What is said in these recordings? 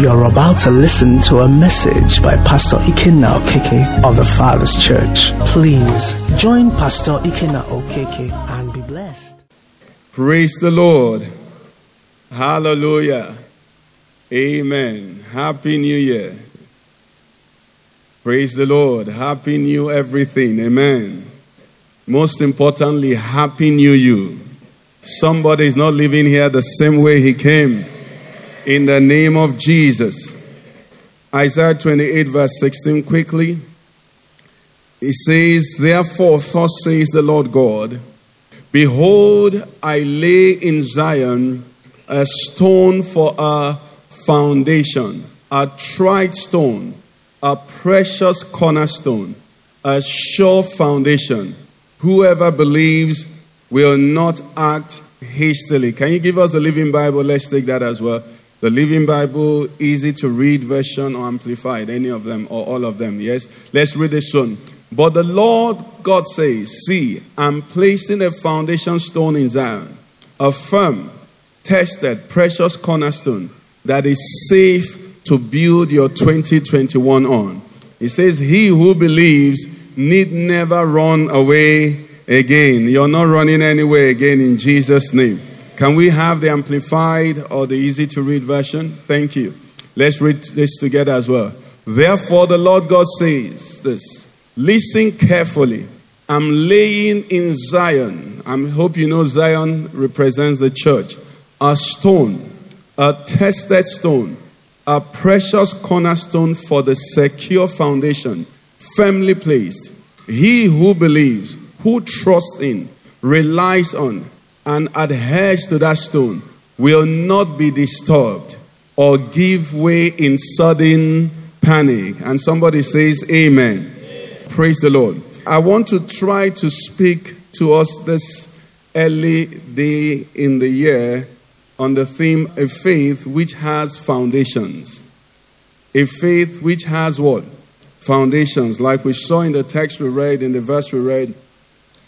You're about to listen to a message by Pastor Ikenna Okeke of the Father's Church. Please join Pastor Ikenna Okeke and be blessed. Praise the Lord. Hallelujah. Amen. Happy New Year. Praise the Lord. Happy New everything. Amen. Most importantly, Happy New You. Somebody is not living here the same way he came. In the name of Jesus. Isaiah 28, verse 16, quickly. It says, Therefore, thus says the Lord God, Behold, I lay in Zion a stone for a foundation, a tried stone, a precious cornerstone, a sure foundation. Whoever believes will not act hastily. Can you give us the Living Bible? Let's take that as well. The Living Bible, easy to read version or amplified, any of them or all of them. Yes? Let's read this soon. But the Lord God says, See, I'm placing a foundation stone in Zion, a firm, tested, precious cornerstone that is safe to build your 2021 on. He says, He who believes need never run away again. You're not running anywhere again in Jesus' name. Can we have the amplified or the easy to read version? Thank you. Let's read this together as well. Therefore, the Lord God says this Listen carefully. I'm laying in Zion. I hope you know Zion represents the church. A stone, a tested stone, a precious cornerstone for the secure foundation, firmly placed. He who believes, who trusts in, relies on, and adheres to that stone will not be disturbed or give way in sudden panic. And somebody says, Amen. Amen. Praise the Lord. I want to try to speak to us this early day in the year on the theme a faith which has foundations. A faith which has what? Foundations. Like we saw in the text we read, in the verse we read,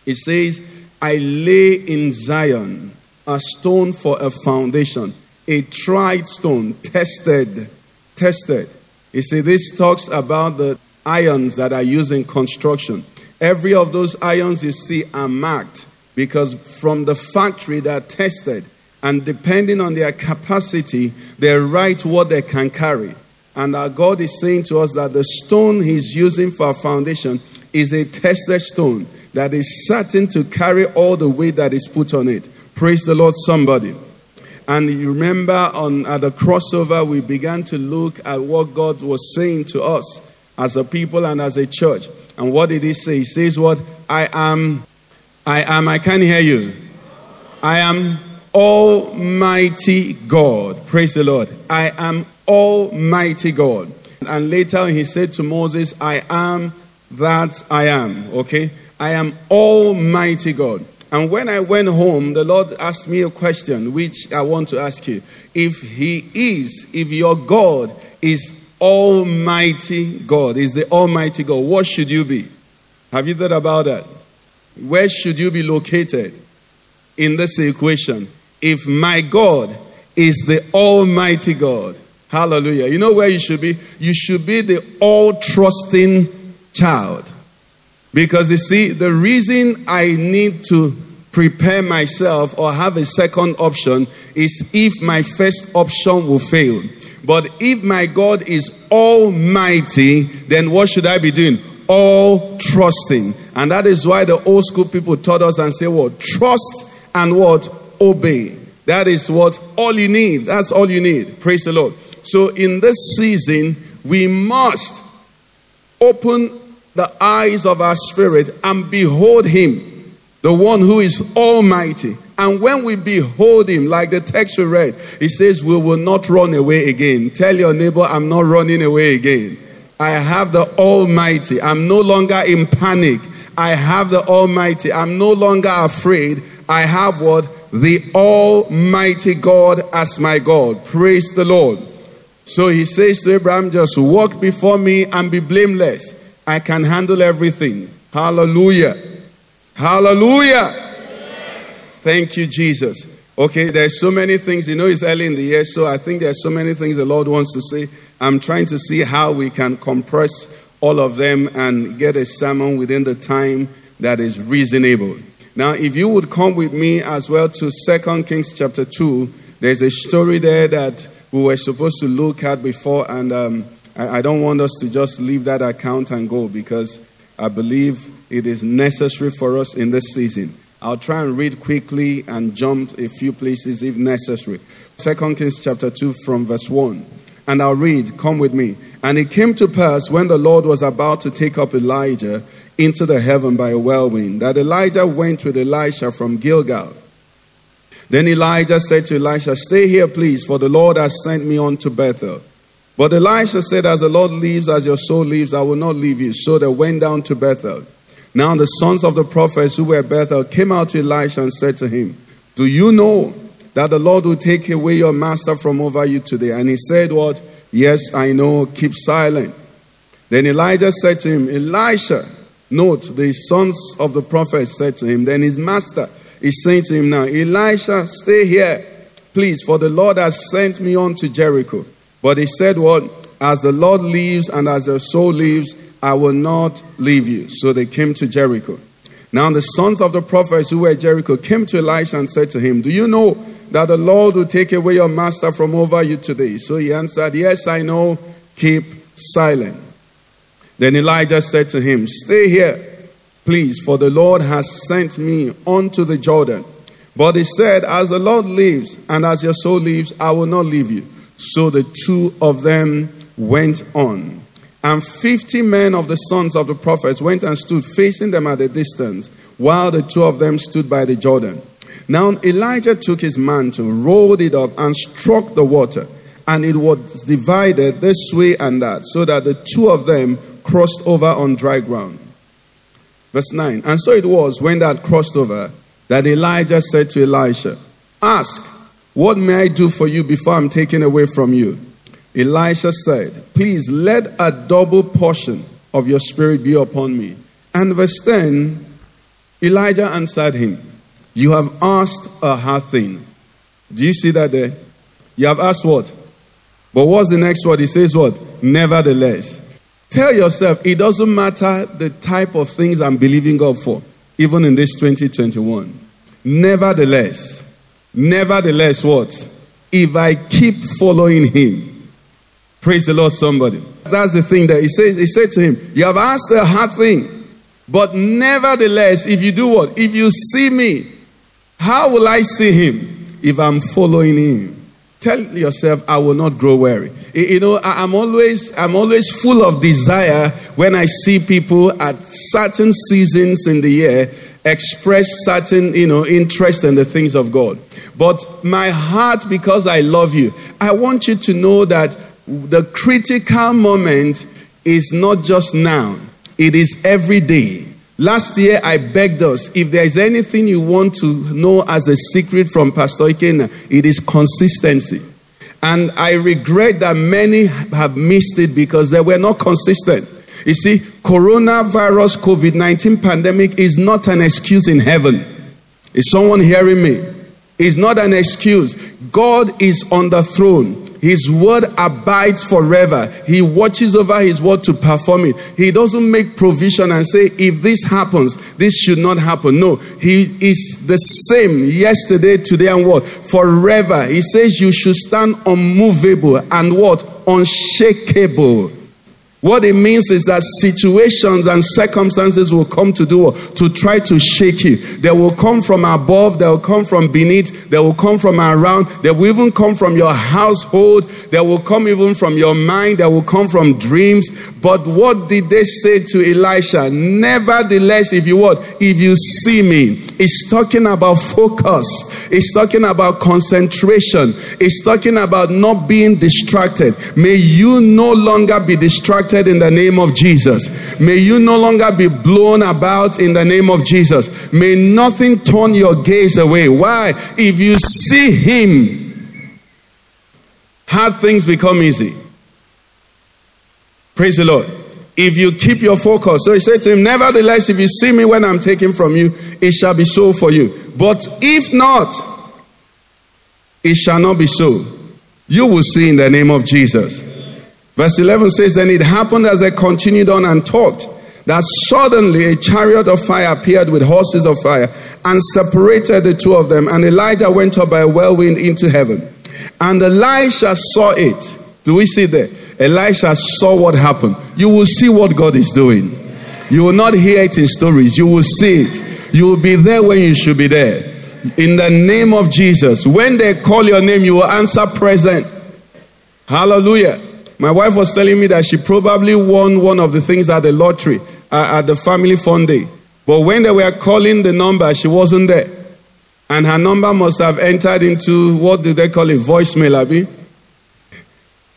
it says, I lay in Zion a stone for a foundation, a tried stone, tested, tested. You see, this talks about the irons that are used in construction. Every of those irons you see are marked because from the factory they are tested, and depending on their capacity, they write what they can carry. And our God is saying to us that the stone He's using for our foundation is a tested stone that is certain to carry all the weight that is put on it. Praise the Lord, somebody. And you remember on at the crossover, we began to look at what God was saying to us as a people and as a church. And what did He say? He says, What? I am, I am, I can't hear you. I am Almighty God. Praise the Lord. I am Almighty God. And later he said to Moses, I am that I am. Okay? I am Almighty God. And when I went home, the Lord asked me a question, which I want to ask you. If He is, if your God is Almighty God, is the Almighty God, what should you be? Have you thought about that? Where should you be located in this equation? If my God is the Almighty God, hallelujah. You know where you should be? You should be the all trusting child. Because you see, the reason I need to prepare myself or have a second option is if my first option will fail. But if my God is almighty, then what should I be doing? All trusting. And that is why the old school people taught us and say, what? Trust and what? Obey. That is what all you need. That's all you need. Praise the Lord. So in this season, we must open the eyes of our spirit and behold him, the one who is almighty. And when we behold him, like the text we read, he says, We will not run away again. Tell your neighbor, I'm not running away again. I have the Almighty. I'm no longer in panic. I have the Almighty. I'm no longer afraid. I have what? The Almighty God as my God. Praise the Lord. So he says to Abraham, Just walk before me and be blameless. I can handle everything. Hallelujah. Hallelujah. Thank you, Jesus. Okay, there's so many things. You know, it's early in the year, so I think there's so many things the Lord wants to say. I'm trying to see how we can compress all of them and get a sermon within the time that is reasonable. Now, if you would come with me as well to Second Kings chapter 2, there's a story there that we were supposed to look at before, and um, I, don't want us to just leave that account and go because I believe it is necessary for us in this season. I'll try and read quickly and jump a few places if necessary. Second Kings chapter 2 from verse 1. And I'll read, come with me. And it came to pass when the Lord was about to take up Elijah into the heaven by a whirlwind, that Elijah went with Elisha from Gilgal. Then Elijah said to Elisha, Stay here, please, for the Lord has sent me on to Bethel. But Elisha said, As the Lord lives, as your soul lives, I will not leave you. So they went down to Bethel. Now the sons of the prophets who were at Bethel came out to Elisha and said to him, Do you know that the Lord will take away your master from over you today? And he said, What? Yes, I know. Keep silent. Then Elijah said to him, Elisha, note, the sons of the prophets said to him, Then his master is saying to him now, Elisha, stay here, please, for the Lord has sent me on to Jericho. But he said, What? As the Lord lives and as your soul lives, I will not leave you. So they came to Jericho. Now the sons of the prophets who were at Jericho came to Elisha and said to him, Do you know that the Lord will take away your master from over you today? So he answered, Yes, I know. Keep silent. Then Elijah said to him, Stay here, please, for the Lord has sent me unto the Jordan. But he said, As the Lord lives and as your soul lives, I will not leave you. So the two of them went on. And fifty men of the sons of the prophets went and stood facing them at a distance, while the two of them stood by the Jordan. Now Elijah took his mantle, rolled it up, and struck the water, and it was divided this way and that, so that the two of them crossed over on dry ground. Verse 9 And so it was when they had crossed over that Elijah said to Elisha, Ask, what may I do for you before I'm taken away from you? Elisha said, Please let a double portion of your spirit be upon me. And verse 10 Elijah answered him, You have asked a hard thing. Do you see that there? You have asked what? But what's the next word? He says what? Nevertheless. Tell yourself, it doesn't matter the type of things I'm believing God for, even in this 2021. Nevertheless, nevertheless, what? If I keep following Him, Praise the Lord, somebody. That's the thing that he says. He said to him, You have asked a hard thing, but nevertheless, if you do what? If you see me, how will I see him if I'm following him? Tell yourself, I will not grow weary. You know, I'm always, I'm always full of desire when I see people at certain seasons in the year express certain, you know, interest in the things of God. But my heart, because I love you, I want you to know that the critical moment is not just now, it is every day. Last year, I begged us if there is anything you want to know as a secret from Pastor Ikenna, it is consistency. And I regret that many have missed it because they were not consistent. You see, coronavirus COVID 19 pandemic is not an excuse in heaven. Is someone hearing me? It's not an excuse. God is on the throne. His word abides forever. He watches over his word to perform it. He doesn't make provision and say, if this happens, this should not happen. No, he is the same yesterday, today, and what? Forever. He says you should stand unmovable and what? Unshakable. What it means is that situations and circumstances will come to do to try to shake you. They will come from above, they will come from beneath, they will come from around, they will even come from your household, they will come even from your mind, they will come from dreams. But what did they say to Elisha? Nevertheless, if you what? If you see me, it's talking about focus, it's talking about concentration, it's talking about not being distracted. May you no longer be distracted in the name of Jesus. May you no longer be blown about in the name of Jesus. May nothing turn your gaze away. Why? If you see Him, hard things become easy. Praise the Lord. If you keep your focus. So he said to him, Nevertheless, if you see me when I'm taken from you, it shall be so for you. But if not, It shall not be so. You will see in the name of Jesus. Verse 11 says, Then it happened as they continued on and talked that suddenly a chariot of fire appeared with horses of fire and separated the two of them. And Elijah went up by a whirlwind into heaven. And Elisha saw it. Do we see there? Elisha saw what happened. You will see what God is doing. You will not hear it in stories, you will see it. You will be there when you should be there. In the name of Jesus. When they call your name, you will answer present. Hallelujah. My wife was telling me that she probably won one of the things at the lottery, uh, at the family fund day. But when they were calling the number, she wasn't there. And her number must have entered into what did they call it? Voicemail, Abby.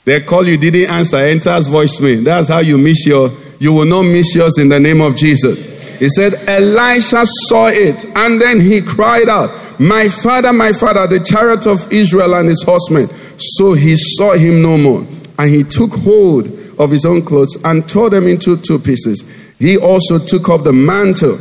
They call you, didn't answer, enters voicemail. That's how you miss your, you will not miss yours in the name of Jesus. He said, Elisha saw it, and then he cried out, My father, my father, the chariot of Israel and his horsemen. So he saw him no more. And he took hold of his own clothes and tore them into two pieces. He also took up the mantle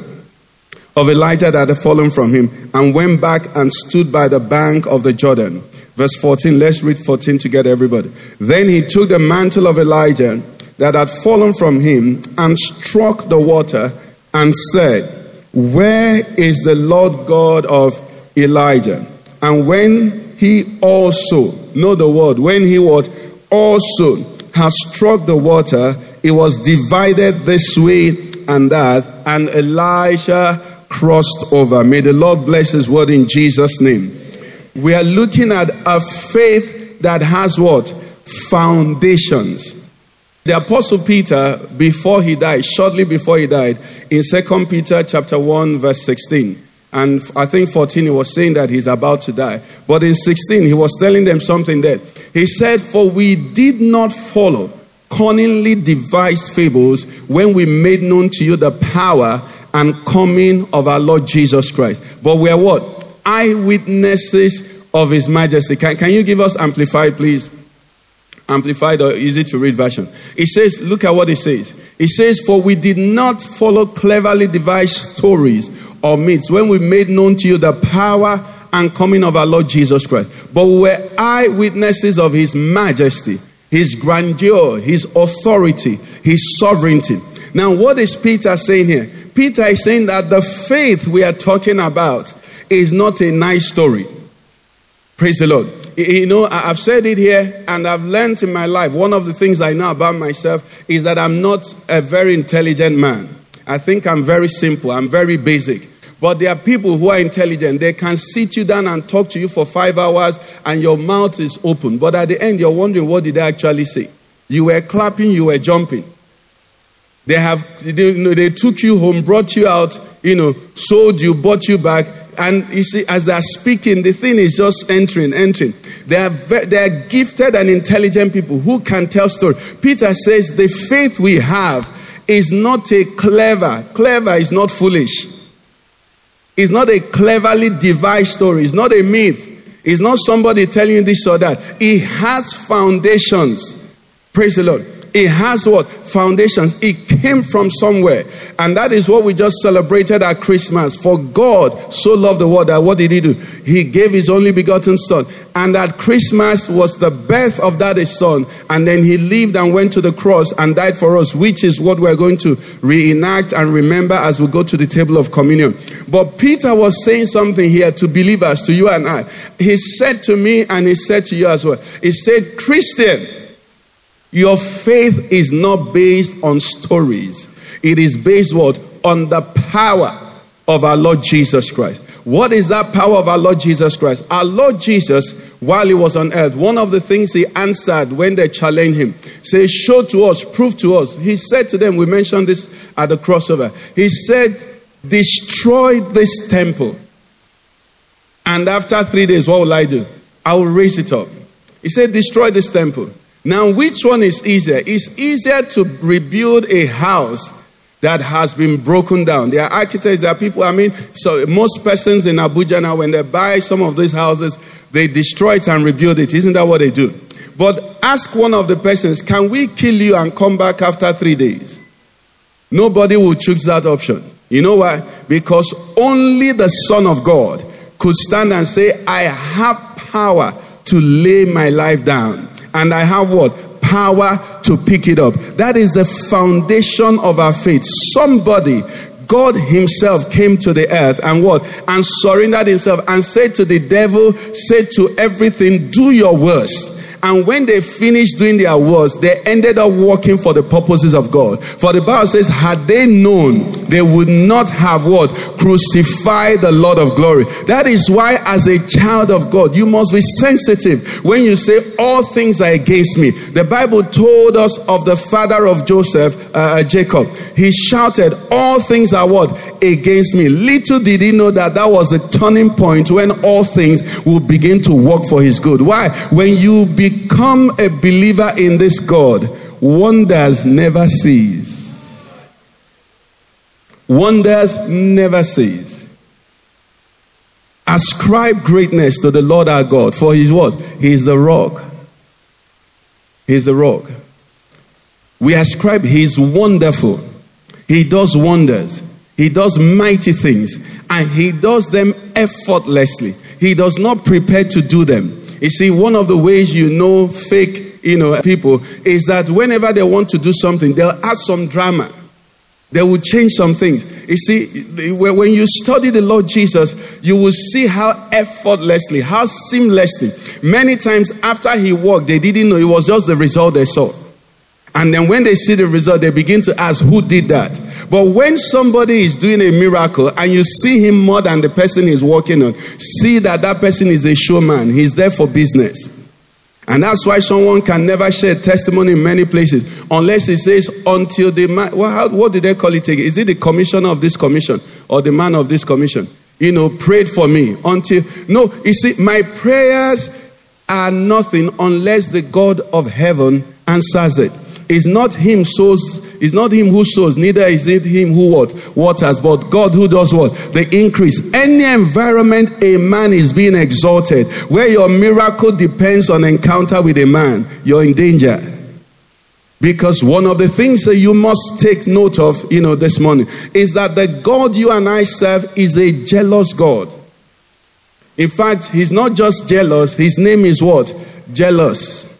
of Elijah that had fallen from him and went back and stood by the bank of the Jordan. Verse 14, let's read 14 together, everybody. Then he took the mantle of Elijah that had fallen from him and struck the water and said, Where is the Lord God of Elijah? And when he also, know the word, when he was also has struck the water, it was divided this way and that, and Elijah crossed over. May the Lord bless his word in Jesus' name we are looking at a faith that has what? Foundations. The apostle Peter, before he died, shortly before he died, in 2 Peter chapter 1, verse 16, and I think 14, he was saying that he's about to die. But in 16, he was telling them something there. He said, For we did not follow cunningly devised fables when we made known to you the power and coming of our Lord Jesus Christ. But we are what? eyewitnesses of his majesty. Can, can you give us amplified, please? Amplified or easy to read version. It says, look at what it says. It says, For we did not follow cleverly devised stories or myths when we made known to you the power and coming of our Lord Jesus Christ, but we were eyewitnesses of his majesty, his grandeur, his authority, his sovereignty. Now, what is Peter saying here? Peter is saying that the faith we are talking about is not a nice story. Praise the Lord. You know, I've said it here and I've learned in my life. One of the things I know about myself is that I'm not a very intelligent man. I think I'm very simple, I'm very basic. But there are people who are intelligent. They can sit you down and talk to you for five hours and your mouth is open. But at the end, you're wondering, what did they actually say? You were clapping, you were jumping. They have, they, you know, they took you home, brought you out, you know, sold you, bought you back, and you see, as they're speaking, the thing is just entering, entering. They are, they are gifted and intelligent people who can tell stories. Peter says the faith we have is not a clever, clever is not foolish. It's not a cleverly devised story. It's not a myth. It's not somebody telling you this or that. It has foundations. Praise the Lord. It has what? Foundations. It came from somewhere. And that is what we just celebrated at Christmas. For God so loved the world that what did He do? He gave His only begotten Son. And that Christmas was the birth of that Son. And then He lived and went to the cross and died for us, which is what we're going to reenact and remember as we go to the table of communion. But Peter was saying something here to believers, to you and I. He said to me and he said to you as well. He said, Christian, your faith is not based on stories. It is based what? On the power of our Lord Jesus Christ. What is that power of our Lord Jesus Christ? Our Lord Jesus, while he was on earth, one of the things he answered when they challenged him, say, show to us, prove to us. He said to them, we mentioned this at the crossover. He said, destroy this temple. And after three days, what will I do? I will raise it up. He said, destroy this temple. Now, which one is easier? It's easier to rebuild a house that has been broken down. There are architects, there are people, I mean, so most persons in Abuja now, when they buy some of these houses, they destroy it and rebuild it. Isn't that what they do? But ask one of the persons, can we kill you and come back after three days? Nobody will choose that option. You know why? Because only the Son of God could stand and say, I have power to lay my life down. And I have what? Power to pick it up. That is the foundation of our faith. Somebody God Himself came to the earth and what? And surrendered Himself and said to the devil, said to everything, Do your worst. And when they finished doing their worst, they ended up working for the purposes of God. For the Bible says, had they known, they would not have what? Crucified the Lord of glory. That is why, as a child of God, you must be sensitive when you say, All things are against me. The Bible told us of the father of Joseph, uh, uh Jacob. He shouted, All things are what? Against me. Little did he know that that was a turning point when all things will begin to work for his good. Why? When you be become a believer in this God, wonders never cease. Wonders never cease. Ascribe greatness to the Lord our God, for He's what? He is the rock. He's the rock. We ascribe He's wonderful. He does wonders. He does mighty things. And He does them effortlessly. He does not prepare to do them. You see, one of the ways you know fake, you know, people is that whenever they want to do something, they'll add some drama. They will change some things. You see, when you study the Lord Jesus, you will see how effortlessly, how seamlessly. Many times after he walked, they didn't know it was just the result they saw. And then when they see the result, they begin to ask, Who did that? But when somebody is doing a miracle and you see him more than the person he's working on, see that that person is a showman. He's there for business. And that's why someone can never share testimony in many places unless he says, until the man, well, how, what did they call it? Is it the commissioner of this commission or the man of this commission? You know, prayed for me until, no, you see, my prayers are nothing unless the God of heaven answers it. It's not him sows, it's not him who sows, neither is it him who what waters, but God who does what? The increase. Any environment a man is being exalted, where your miracle depends on encounter with a man, you're in danger. Because one of the things that you must take note of, you know, this morning is that the God you and I serve is a jealous God. In fact, he's not just jealous, his name is what? Jealous.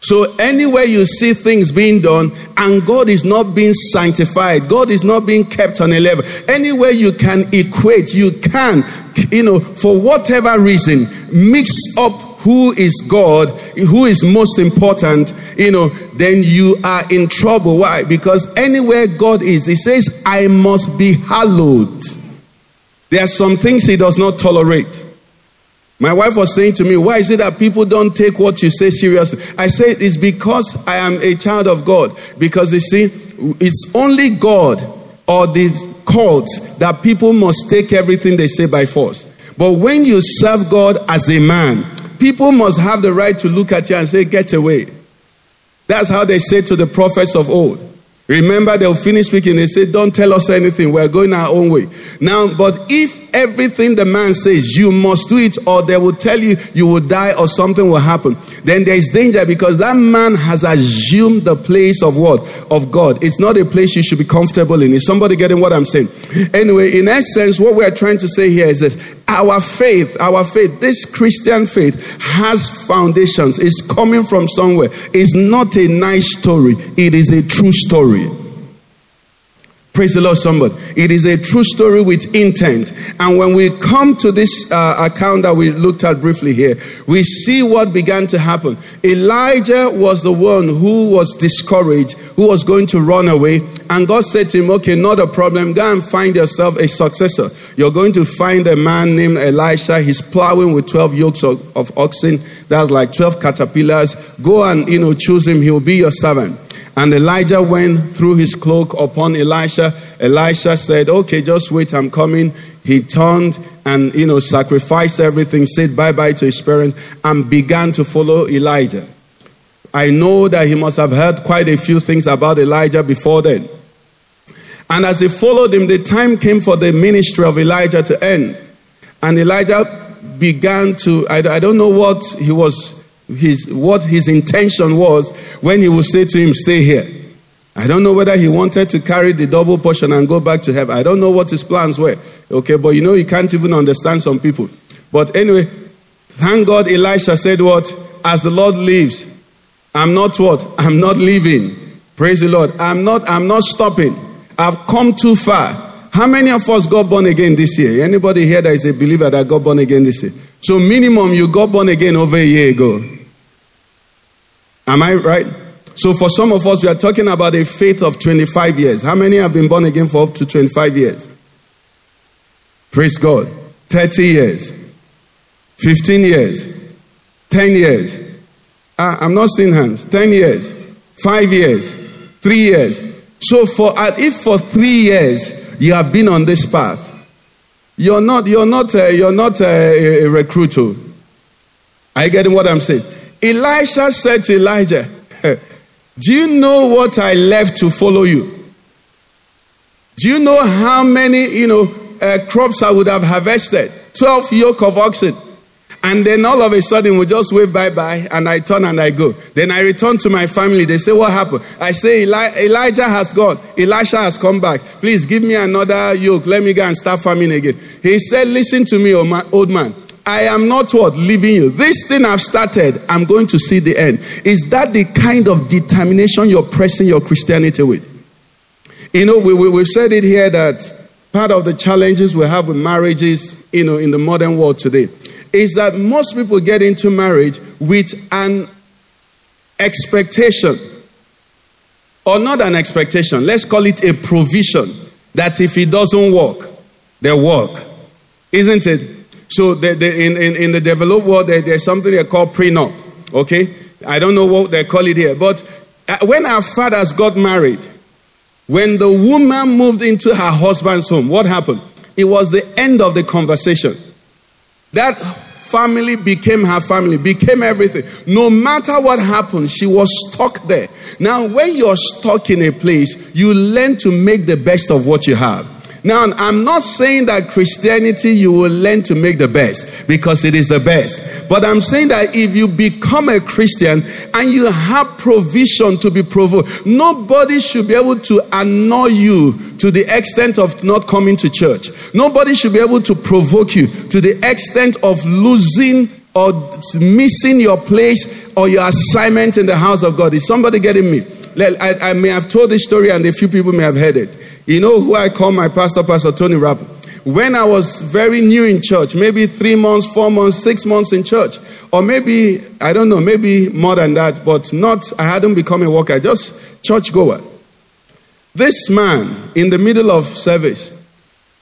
So, anywhere you see things being done and God is not being sanctified, God is not being kept on a level, anywhere you can equate, you can, you know, for whatever reason, mix up who is God, who is most important, you know, then you are in trouble. Why? Because anywhere God is, He says, I must be hallowed. There are some things He does not tolerate. My wife was saying to me, Why is it that people don't take what you say seriously? I say it's because I am a child of God. Because you see, it's only God or the cults that people must take everything they say by force. But when you serve God as a man, people must have the right to look at you and say, Get away. That's how they said to the prophets of old. Remember, they'll finish speaking. They say, Don't tell us anything. We're going our own way. Now, but if everything the man says, you must do it, or they will tell you you will die or something will happen, then there is danger because that man has assumed the place of what? Of God. It's not a place you should be comfortable in. Is somebody getting what I'm saying? Anyway, in essence, what we're trying to say here is this our faith, our faith, this Christian faith has foundations, it's coming from somewhere. It's not a nice story, it is a true story. Praise the Lord, somebody. It is a true story with intent. And when we come to this uh, account that we looked at briefly here, we see what began to happen. Elijah was the one who was discouraged, who was going to run away. And God said to him, Okay, not a problem. Go and find yourself a successor. You're going to find a man named Elisha. He's plowing with 12 yokes of, of oxen. That's like 12 caterpillars. Go and, you know, choose him. He will be your servant. And Elijah went threw his cloak upon Elisha. Elisha said, Okay, just wait, I'm coming. He turned and, you know, sacrificed everything, said bye bye to his parents, and began to follow Elijah. I know that he must have heard quite a few things about Elijah before then. And as he followed him, the time came for the ministry of Elijah to end. And Elijah began to, I, I don't know what he was his, what his intention was when he would say to him, Stay here. I don't know whether he wanted to carry the double portion and go back to heaven. I don't know what his plans were. Okay, but you know, you can't even understand some people. But anyway, Thank God Elisha said, What? As the Lord lives, I'm not what? I'm not leaving. Praise the Lord. I'm not, I'm not stopping. I've come too far. How many of us got born again this year? Anybody here that is a believer that got born again this year? So minimum you got born again over a year ago. Am I right? So for some of us, we are talking about a faith of 25 years. How many have been born again for up to 25 years? Praise God. 30 years. 15 years. 10 years. Uh, I'm not seeing hands. 10 years. 5 years. 3 years. So for if for 3 years you have been on this path, you're not you're not uh, you're not uh, a, a recruiter. Are you getting what I'm saying? Elisha said to Elijah, Do you know what I left to follow you? Do you know how many, you know, uh, crops I would have harvested? 12 yoke of oxen. And then all of a sudden we just wave bye bye and I turn and I go. Then I return to my family. They say, What happened? I say, Eli- Elijah has gone. Elisha has come back. Please give me another yoke. Let me go and start farming again. He said, Listen to me, old man. I am not what leaving you. This thing I've started, I'm going to see the end. Is that the kind of determination you're pressing your Christianity with? You know, we, we, we've said it here that part of the challenges we have with marriages, you know, in the modern world today is that most people get into marriage with an expectation, or not an expectation, let's call it a provision that if it doesn't work, they work. Isn't it? So the, the, in, in, in, the developed world, there, there's something they call prenup. Okay? I don't know what they call it here. But uh, when our fathers got married, when the woman moved into her husband's home, what happened? It was the end of the conversation. That family became her family, became everything. No matter what happened, she was stuck there. Now, when you're stuck in a place, you learn to make the best of what you have. Now, I'm not saying that Christianity you will learn to make the best because it is the best. But I'm saying that if you become a Christian and you have provision to be provoked, nobody should be able to annoy you to the extent of not coming to church. Nobody should be able to provoke you to the extent of losing or missing your place or your assignment in the house of God. Is somebody getting me? I, may have told this story and a few people may have heard it. You know who I call my pastor, Pastor Tony Rapu? When I was very new in church, maybe three months, four months, six months in church, or maybe, I don't know, maybe more than that, but not, I hadn't become a worker, just church goer. This man in the middle of service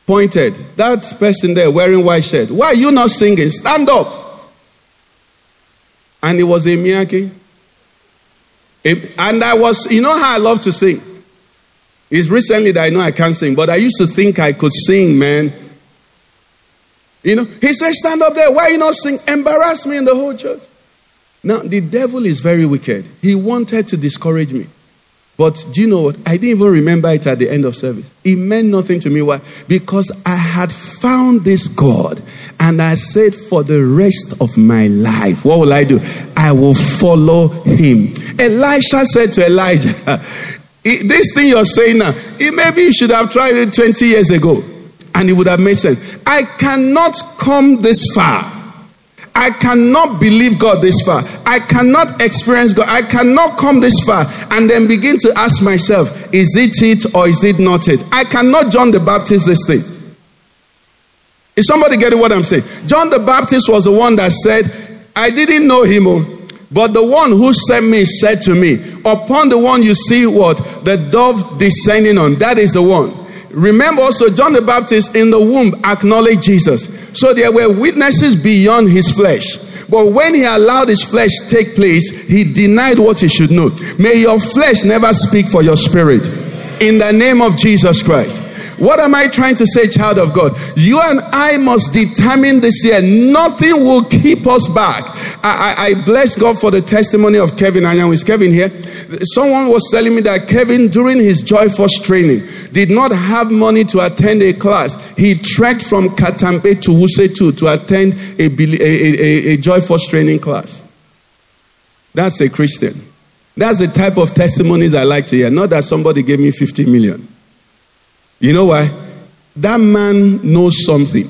pointed, that person there wearing white shirt, why are you not singing? Stand up. And it was a Miyake. And I was, you know how I love to sing? It's recently that I know I can't sing, but I used to think I could sing, man. You know, he said, Stand up there. Why you not sing? Embarrass me in the whole church. Now, the devil is very wicked. He wanted to discourage me. But do you know what? I didn't even remember it at the end of service. It meant nothing to me. Why? Because I had found this God and I said, for the rest of my life, what will I do? I will follow him. Elisha said to Elijah, this thing you're saying now, it maybe you should have tried it 20 years ago and it would have made sense. I cannot come this far. I cannot believe God this far. I cannot experience God. I cannot come this far and then begin to ask myself, is it it or is it not it? I cannot John the Baptist this thing. Is somebody getting what I'm saying? John the Baptist was the one that said, I didn't know him, oh, but the one who sent me said to me, Upon the one you see what? The dove descending on. That is the one. Remember also, John the Baptist in the womb acknowledged Jesus. So there were witnesses beyond his flesh. But when he allowed his flesh take place, he denied what he should know. May your flesh never speak for your spirit. In the name of Jesus Christ. What am I trying to say, child of God? You and I must determine this year. Nothing will keep us back. I, I, I bless God for the testimony of Kevin Anyang. Is Kevin here? Someone was telling me that Kevin, during his Joy Force training, did not have money to attend a class. He trekked from Katampe to Wuse to attend a, a, a, a Joy Force training class. That's a Christian. That's the type of testimonies I like to hear. Not that somebody gave me 50 million. You know why? That man knows something.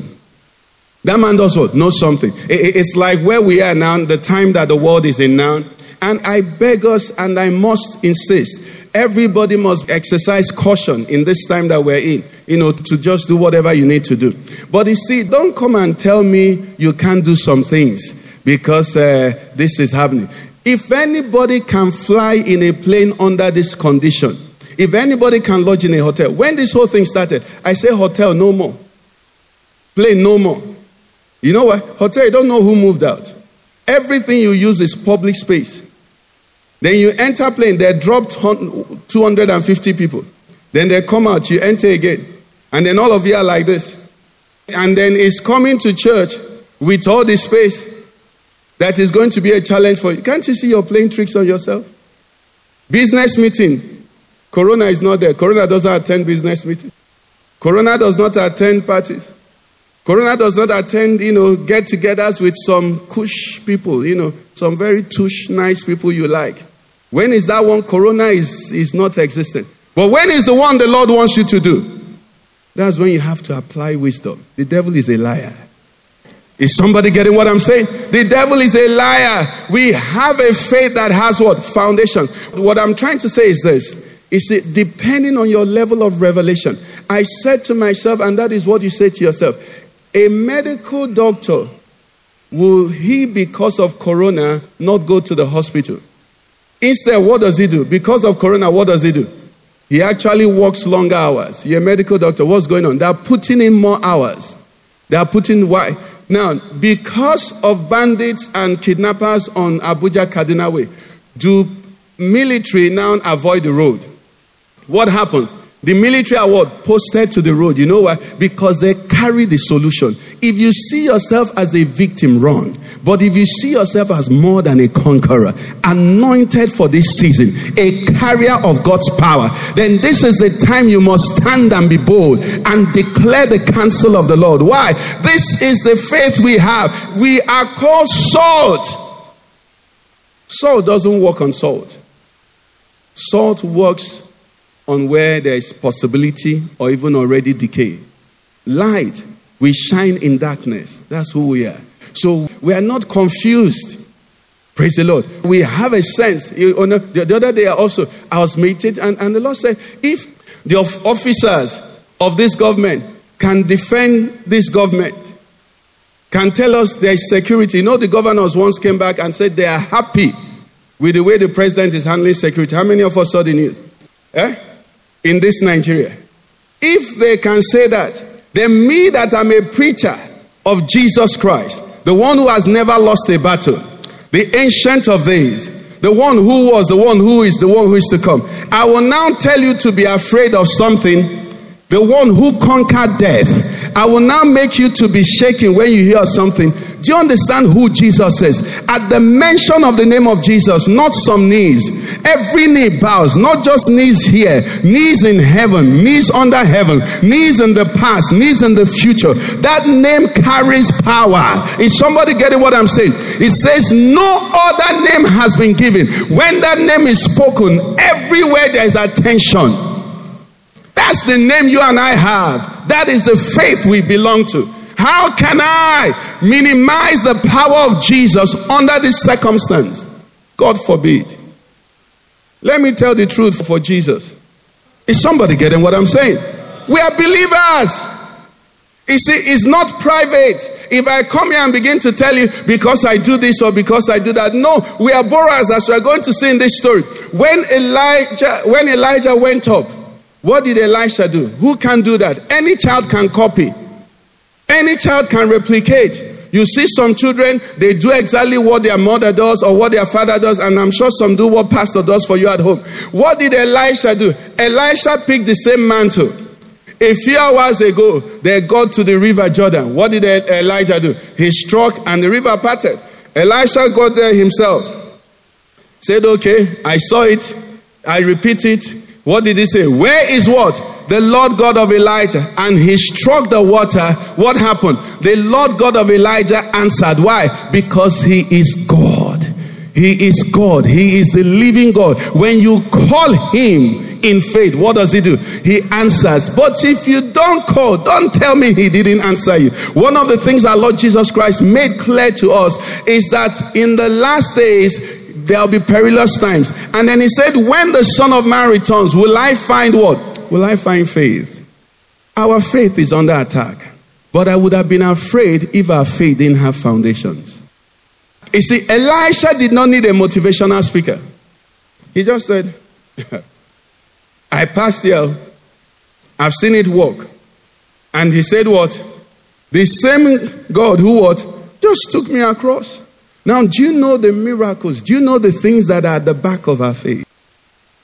That man does what? Knows something. It's like where we are now, the time that the world is in now. And I beg us and I must insist everybody must exercise caution in this time that we're in, you know, to just do whatever you need to do. But you see, don't come and tell me you can't do some things because uh, this is happening. If anybody can fly in a plane under this condition, if anybody can lodge in a hotel, when this whole thing started, I say hotel no more, plane no more. You know what? Hotel, you don't know who moved out. Everything you use is public space. Then you enter plane, they dropped 250 people. Then they come out, you enter again. And then all of you are like this. And then it's coming to church with all this space that is going to be a challenge for you. Can't you see you're playing tricks on yourself? Business meeting. Corona is not there. Corona doesn't attend business meetings. Corona does not attend parties. Corona does not attend, you know, get togethers with some cush people, you know, some very tush, nice people you like. When is that one? Corona is, is not existent. But when is the one the Lord wants you to do? That's when you have to apply wisdom. The devil is a liar. Is somebody getting what I'm saying? The devil is a liar. We have a faith that has what? Foundation. What I'm trying to say is this. Is it depending on your level of revelation? I said to myself, and that is what you say to yourself a medical doctor, will he, because of corona, not go to the hospital? Instead, what does he do? Because of corona, what does he do? He actually works longer hours. You're a medical doctor. What's going on? They're putting in more hours. They are putting why? Now, because of bandits and kidnappers on Abuja Kaduna Way, do military now avoid the road? What happens? The military what? Posted to the road. You know why? Because they carry the solution. If you see yourself as a victim, run. But if you see yourself as more than a conqueror, anointed for this season, a carrier of God's power, then this is the time you must stand and be bold and declare the counsel of the Lord. Why? This is the faith we have. We are called salt. Salt doesn't work on salt, salt works on where there is possibility or even already decay. Light, we shine in darkness. That's who we are. So we are not confused. Praise the Lord. We have a sense. Know, the, other day also, I was meditating, and, and the Lord said, if the officers of this government can defend this government, can tell us there is security. You know, the governors once came back and said they are happy with the way the president is handling security. How many of us saw the news? Eh? In this Nigeria. If they can say that, then me that I'm a preacher of Jesus Christ, the one who has never lost a battle, the ancient of days, the one who was, the one who is, the one who is to come. I will now tell you to be afraid of something, the one who conquered death. I will now make you to be shaken when you hear something do you understand who Jesus is? At the mention of the name of Jesus, not some knees. Every knee bows, not just knees here, knees in heaven, knees under heaven, knees in the past, knees in the future. That name carries power. Is somebody getting what I'm saying? It says, No other name has been given. When that name is spoken, everywhere there is attention. That's the name you and I have. That is the faith we belong to. How can I minimize the power of Jesus under this circumstance? God forbid. Let me tell the truth for Jesus. Is somebody getting what I'm saying? We are believers. You see, it's not private. If I come here and begin to tell you because I do this or because I do that, no, we are borrowers as we are going to see in this story. When Elijah, when Elijah went up, what did Elisha do? Who can do that? Any child can copy. Any child can replicate. You see some children, they do exactly what their mother does or what their father does, and I'm sure some do what pastor does for you at home. What did Elisha do? Elisha picked the same mantle. A few hours ago, they got to the river Jordan. What did Elijah do? He struck and the river parted. Elisha got there himself. Said, Okay, I saw it. I repeat it. What did he say? Where is what? The Lord God of Elijah, and he struck the water, what happened? The Lord God of Elijah answered. Why? Because he is God. He is God. He is the living God. When you call him, in faith, what does he do? He answers. But if you don't call, don't tell me he didn't answer you. One of the things our Lord Jesus Christ made clear to us is that in the last days, there'll be perilous times. And then he said, When the Son of Man returns, will I find what? Will I find faith? Our faith is under attack. But I would have been afraid if our faith didn't have foundations. You see, Elisha did not need a motivational speaker. He just said, I passed here. I've seen it work. And he said, What? The same God who what? Just took me across. Now, do you know the miracles? Do you know the things that are at the back of our faith?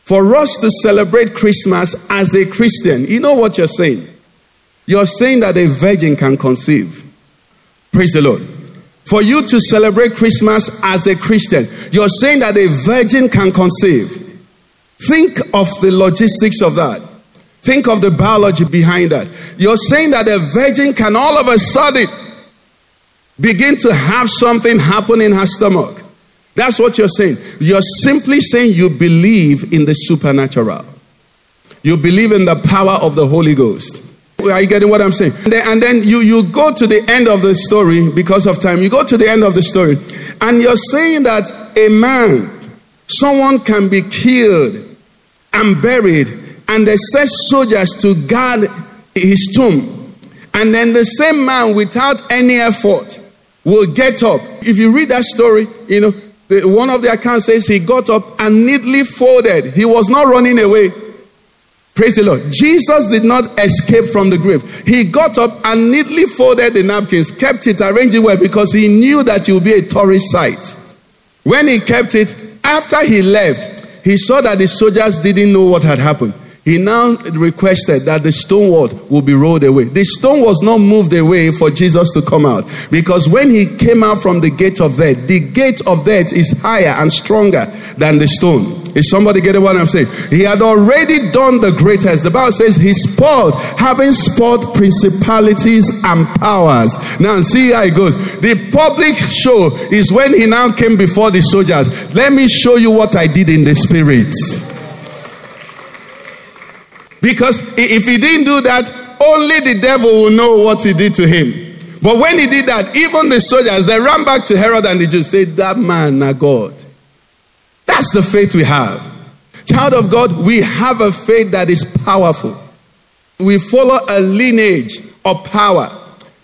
For us to celebrate Christmas as a Christian, you know what you're saying? You're saying that a virgin can conceive. Praise the Lord. For you to celebrate Christmas as a Christian, you're saying that a virgin can conceive. Think of the logistics of that. Think of the biology behind that. You're saying that a virgin can all of a sudden begin to have something happen in her stomach. That's what you're saying. You're simply saying you believe in the supernatural. You believe in the power of the Holy Ghost. Are you getting what I'm saying? And then, you, you go to the end of the story because of time. You go to the end of the story, and you're saying that a man, someone can be killed and buried, and they set soldiers to guard his tomb. And then the same man, without any effort, will get up. If you read that story, you know, the, one of the accounts says he got up and neatly folded. He was not running away. Praise the Lord. Jesus did not escape from the grave. He got up and neatly folded the napkins, kept it, arranged it well because he knew that it would be a tourist site. When he kept it, after he left, he saw that the soldiers didn't know what had happened. He now requested that the stone wall will be rolled away. The stone was not moved away for Jesus to come out because when he came out from the gate of death, the gate of death is higher and stronger than the stone. Is somebody getting what I'm saying? He had already done the greatest. The Bible says he spoiled, having spoiled principalities and powers. Now see how it goes. The public show is when he now came before the soldiers. Let me show you what I did in the spirit. Because if he didn't do that, only the devil will know what he did to him. But when he did that, even the soldiers, they ran back to Herod and the Jews, said, That man, a God. That's the faith we have. Child of God, we have a faith that is powerful. We follow a lineage of power.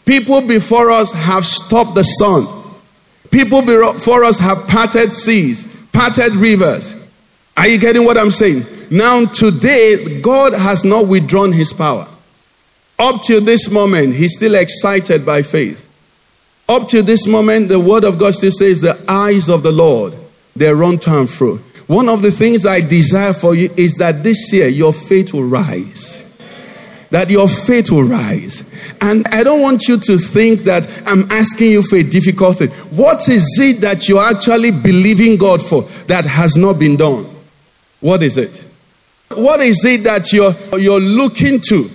People before us have stopped the sun. People before us have parted seas, parted rivers. Are you getting what I'm saying? Now, today, God has not withdrawn his power. Up to this moment, he's still excited by faith. Up to this moment, the word of God still says, The eyes of the Lord, they run to and fro. One of the things I desire for you is that this year your faith will rise. That your faith will rise. And I don't want you to think that I'm asking you for a difficult thing. What is it that you're actually believing God for that has not been done? What is it? What is it that you're, you're looking to,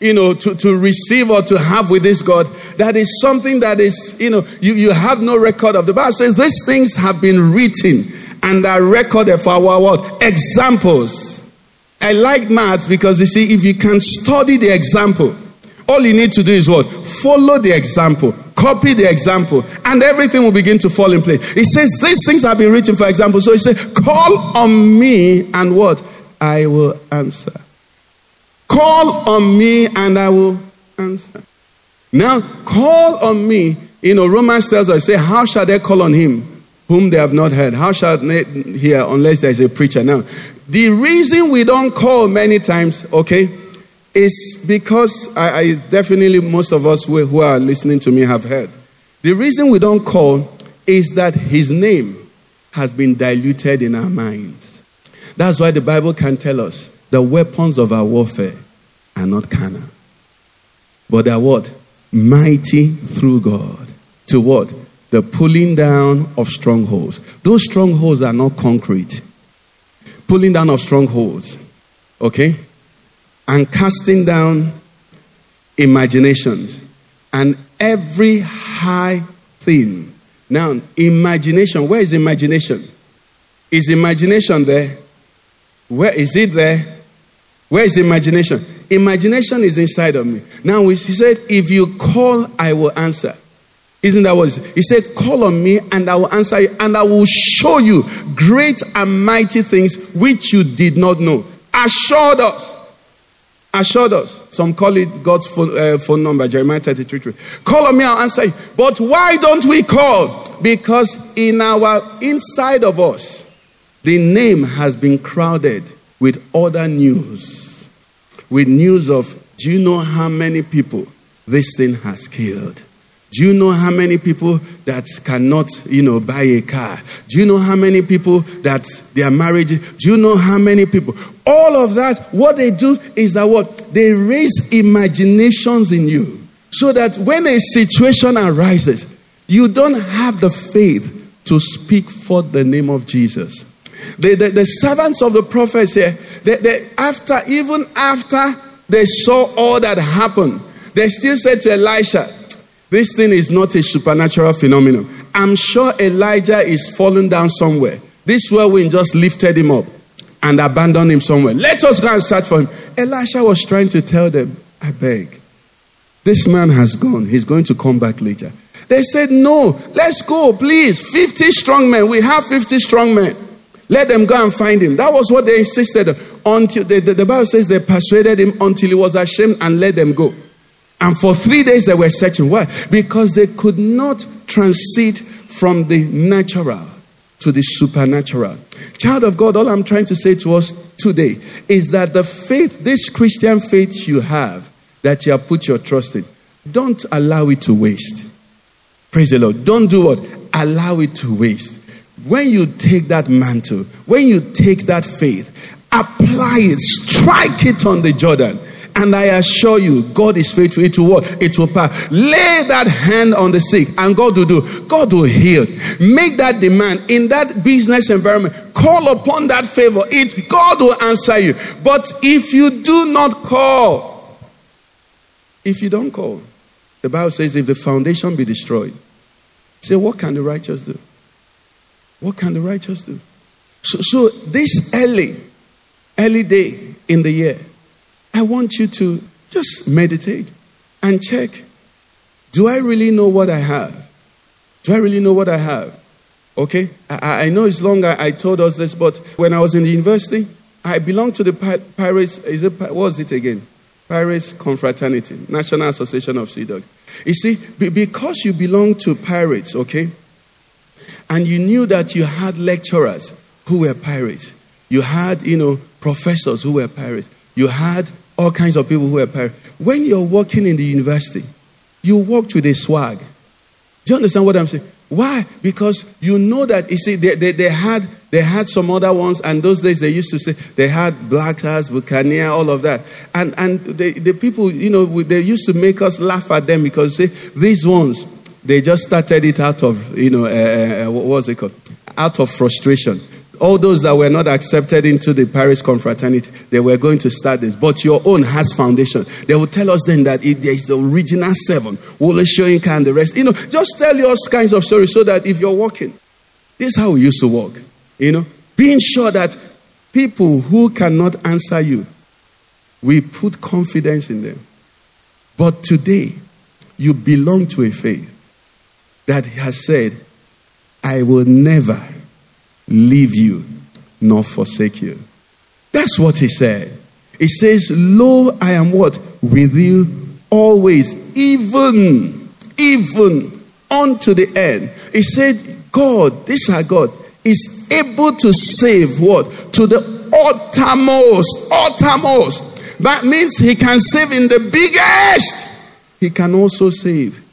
you know, to, to receive or to have with this God that is something that is, you know, you, you have no record of? The Bible says these things have been written and are recorded for our what? Examples. I like maths because you see, if you can study the example, all you need to do is what? Follow the example, copy the example, and everything will begin to fall in place. It says these things have been written for example. So he says, Call on me and what? I will answer. Call on me and I will answer. Now, call on me. You know, Romans tells us, say, How shall they call on him whom they have not heard? How shall they hear unless there is a preacher? Now, the reason we don't call many times, okay, is because I, I definitely, most of us who, who are listening to me have heard. The reason we don't call is that his name has been diluted in our minds. That's why the Bible can tell us the weapons of our warfare are not carnal, but they are what? Mighty through God. To what? The pulling down of strongholds. Those strongholds are not concrete. Pulling down of strongholds. Okay? And casting down imaginations and every high thing. Now, imagination, where is imagination? Is imagination there? Where is it there? Where is imagination? Imagination is inside of me. Now, he said, If you call, I will answer. Isn't that what he said? Call on me and I will answer you, and I will show you great and mighty things which you did not know. Assured us. Assured us. Some call it God's phone, uh, phone number, Jeremiah 33. 3. Call on me, I'll answer you. But why don't we call? Because in our inside of us, the name has been crowded with other news. With news of, do you know how many people this thing has killed? Do you know how many people that cannot, you know, buy a car? Do you know how many people that their marriage? Do you know how many people? All of that, what they do is that what? They raise imaginations in you. So that when a situation arises, you don't have the faith to speak for the name of Jesus. The, the, the servants of the prophets here, they, they, after, even after they saw all that happened, they still said to Elisha, this thing is not a supernatural phenomenon. I'm sure Elijah is falling down somewhere. This whirlwind just lifted him up and abandoned him somewhere. Let us go and search for him. Elisha was trying to tell them, I beg, this man has gone. He's going to come back later. They said, No, let's go, please. 50 strong men. We have 50 strong men. Let them go and find him. That was what they insisted until the, the, the Bible says they persuaded him until he was ashamed and let them go. And for three days they were searching. Why? Because they could not transit from the natural to the supernatural. Child of God, all I'm trying to say to us today is that the faith, this Christian faith you have, that you have put your trust in, don't allow it to waste. Praise the Lord. Don't do what? Allow it to waste. When you take that mantle, when you take that faith, apply it, strike it on the Jordan and I assure you, God is faithful. It will what? It will pass. Lay that hand on the sick, and God will do. God will heal. Make that demand in that business environment. Call upon that favor. It God will answer you. But if you do not call, if you don't call, the Bible says, if the foundation be destroyed, say, what can the righteous do? What can the righteous do? So, so this early, early day in the year, I want you to just meditate and check do I really know what I have? Do I really know what I have? Okay? I, I know it's long I, I, told us this, but when I was in the university, I belonged to the Pirates, is it, what was it again? Pirates Confraternity, National Association of Sea Dogs. You see, because you belong to pirates, okay, and you knew that you had lecturers who were pirates, you had, you know, professors who were pirates, you had all kinds of people who were pirates. When you're working in the university, you worked with a swag. Do you understand what I'm saying? Why? Because you know that you see they, they, they had they had some other ones, and those days they used to say they had black stars, Buccaneer, all of that. And and the, the people, you know, they used to make us laugh at them because say, these ones, they just started it out of, you know, uh, what was it called? Out of frustration. All those that were not accepted into the Pirates confraternity, they were going to start this. But your own has foundation. They will tell us then that it, there is the original seven. We'll Wole Soyinka and the rest. You know, just tell your kinds of stories so that if you're walking, this is how we used to walk. You know, being sure that people who cannot answer you, we put confidence in them. But today, you belong to a faith that has said, I will never leave you nor forsake you. That's what he said. He says, Lo, I am what? With you always, even, even unto the end. He said, God, this our God, is able to save what? To the uttermost, uttermost. That means he can save in the biggest. He can also save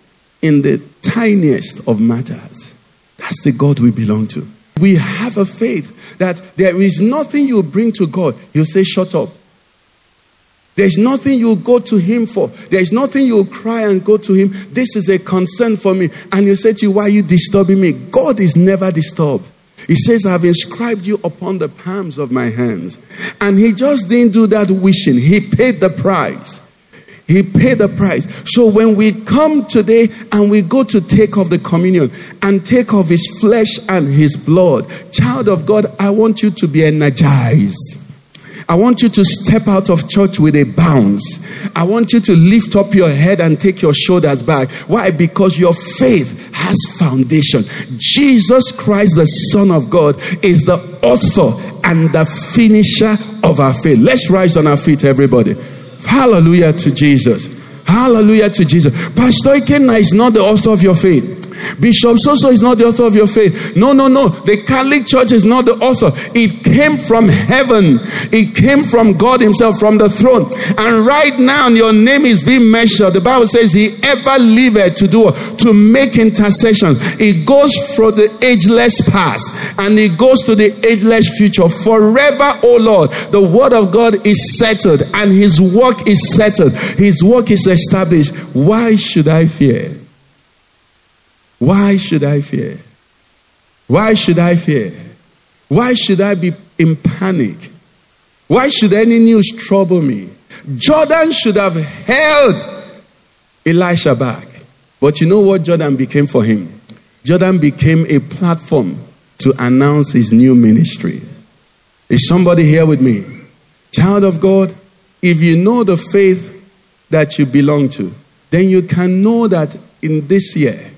in the tiniest of matters. That's the God we belong to. We have a faith that there is nothing you bring to God, you say, shut up. There's nothing you go to Him for. There's nothing you cry and go to Him. This is a concern for me. And you say to you, Why are you disturbing me? God is never disturbed. He says, I've inscribed you upon the palms of my hands. And He just didn't do that wishing, He paid the price. He paid the price. So when we come today and we go to take of the communion and take of his flesh and his blood, child of God, I want you to be energized. I want you to step out of church with a bounce. I want you to lift up your head and take your shoulders back. Why? Because your faith has foundation. Jesus Christ, the Son of God, is the author and the finisher of our faith. Let's rise on our feet, everybody. Hallelujah to Jesus. Hallelujah to Jesus. Pastor Ikenna is not the author of your faith. Bishop Soso is not the author of your faith. No, no, no. The Catholic Church is not the author. It came from heaven. It came from God Himself, from the throne. And right now, your name is being measured. The Bible says He ever liveth to do to make intercession. It goes from the ageless past and it goes to the ageless future. Forever, oh Lord, the word of God is settled and His work is settled. His work is established. Why should I fear? Why should I fear? Why should I fear? Why should I be in panic? Why should any news trouble me? Jordan should have held Elisha back. But you know what Jordan became for him? Jordan became a platform to announce his new ministry. Is somebody here with me? Child of God, if you know the faith that you belong to, then you can know that in this year,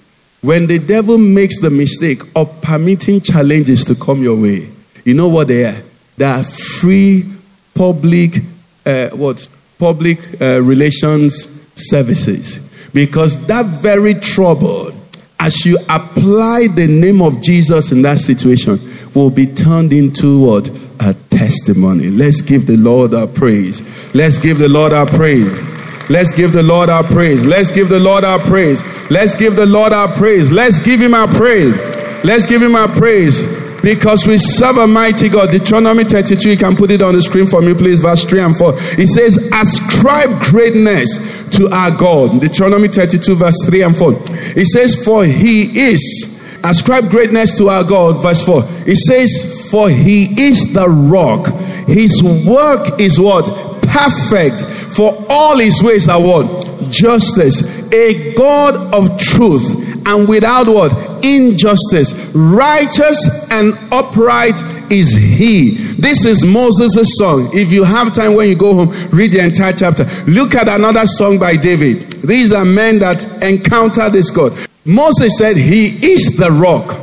when the devil makes the mistake of permitting challenges to come your way, you know what they are? They are free public uh, what? Public uh, relations services. Because that very trouble as you apply the name of Jesus in that situation will be turned into what? A testimony. Let's give the lord our praise. Let's give the lord our praise let's give the lord our praise let's give the lord our praise Let's give the Lord our praise. Let's give him our praise. Let's give him our praise because we serve a mighty God. Deuteronomy 32, you can put it on the screen for me, please. Verse 3 and 4. It says, Ascribe greatness to our God. Deuteronomy 32, verse 3 and 4. It says, For he is, ascribe greatness to our God. Verse 4. It says, For he is the rock. His work is what? Perfect. For all his ways are what? Justice a God of truth and without what? Injustice. Righteous and upright is he. This is Moses' song. If you have time when you go home, read the entire chapter. Look at another song by David. These are men that encounter this God. Moses said, He is the rock.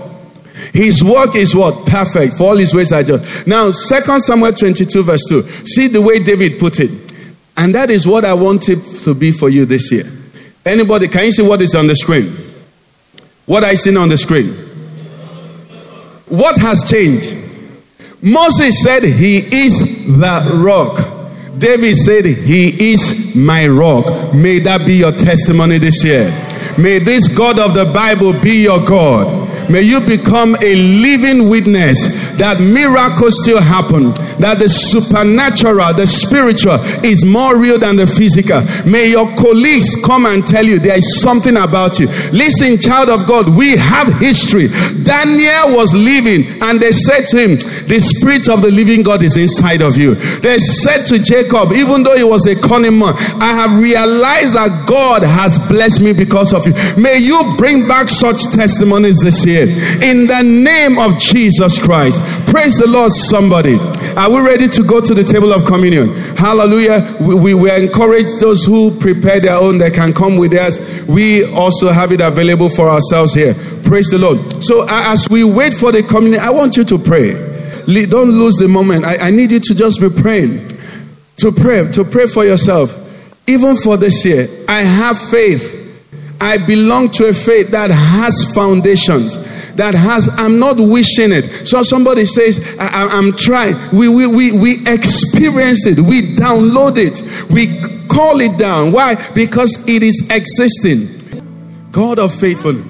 His work is what? Perfect. For all his ways are just. Now, Second Samuel 22, verse 2. See the way David put it. And that is what I want it to be for you this year. Anybody, can you see what is on the screen? What I seen on the screen? What has changed? Moses said, He is the rock. David said, He is my rock. May that be your testimony this year. May this God of the Bible be your God. May you become a living witness that miracles still happen, that the supernatural, the spiritual is more real than the physical. May your colleagues come and tell you there is something about you. Listen, child of God, we have history. Daniel was living and they said to him, The spirit of the living God is inside of you. They said to Jacob, even though he was a cunning man, I have realized that God has blessed me because of you. May you bring back such testimonies this year in the name of Jesus Christ. Praise the Lord, somebody. Are we ready to go to the table of communion? Hallelujah. We, we, we encourage those who prepare their own, they can come with us. We also have it available for ourselves here. Praise the Lord. So, as we wait for the communion, I want you to pray. Don't lose the moment. I, I need you to just be praying. To pray, to pray for yourself. Even for this year, I have faith. I belong to a faith that has foundations that has, I'm not wishing it. So somebody says, I, am trying. We, we, we, we experience it, we download it, we call it down. Why? Because it is existing. God of faithfulness.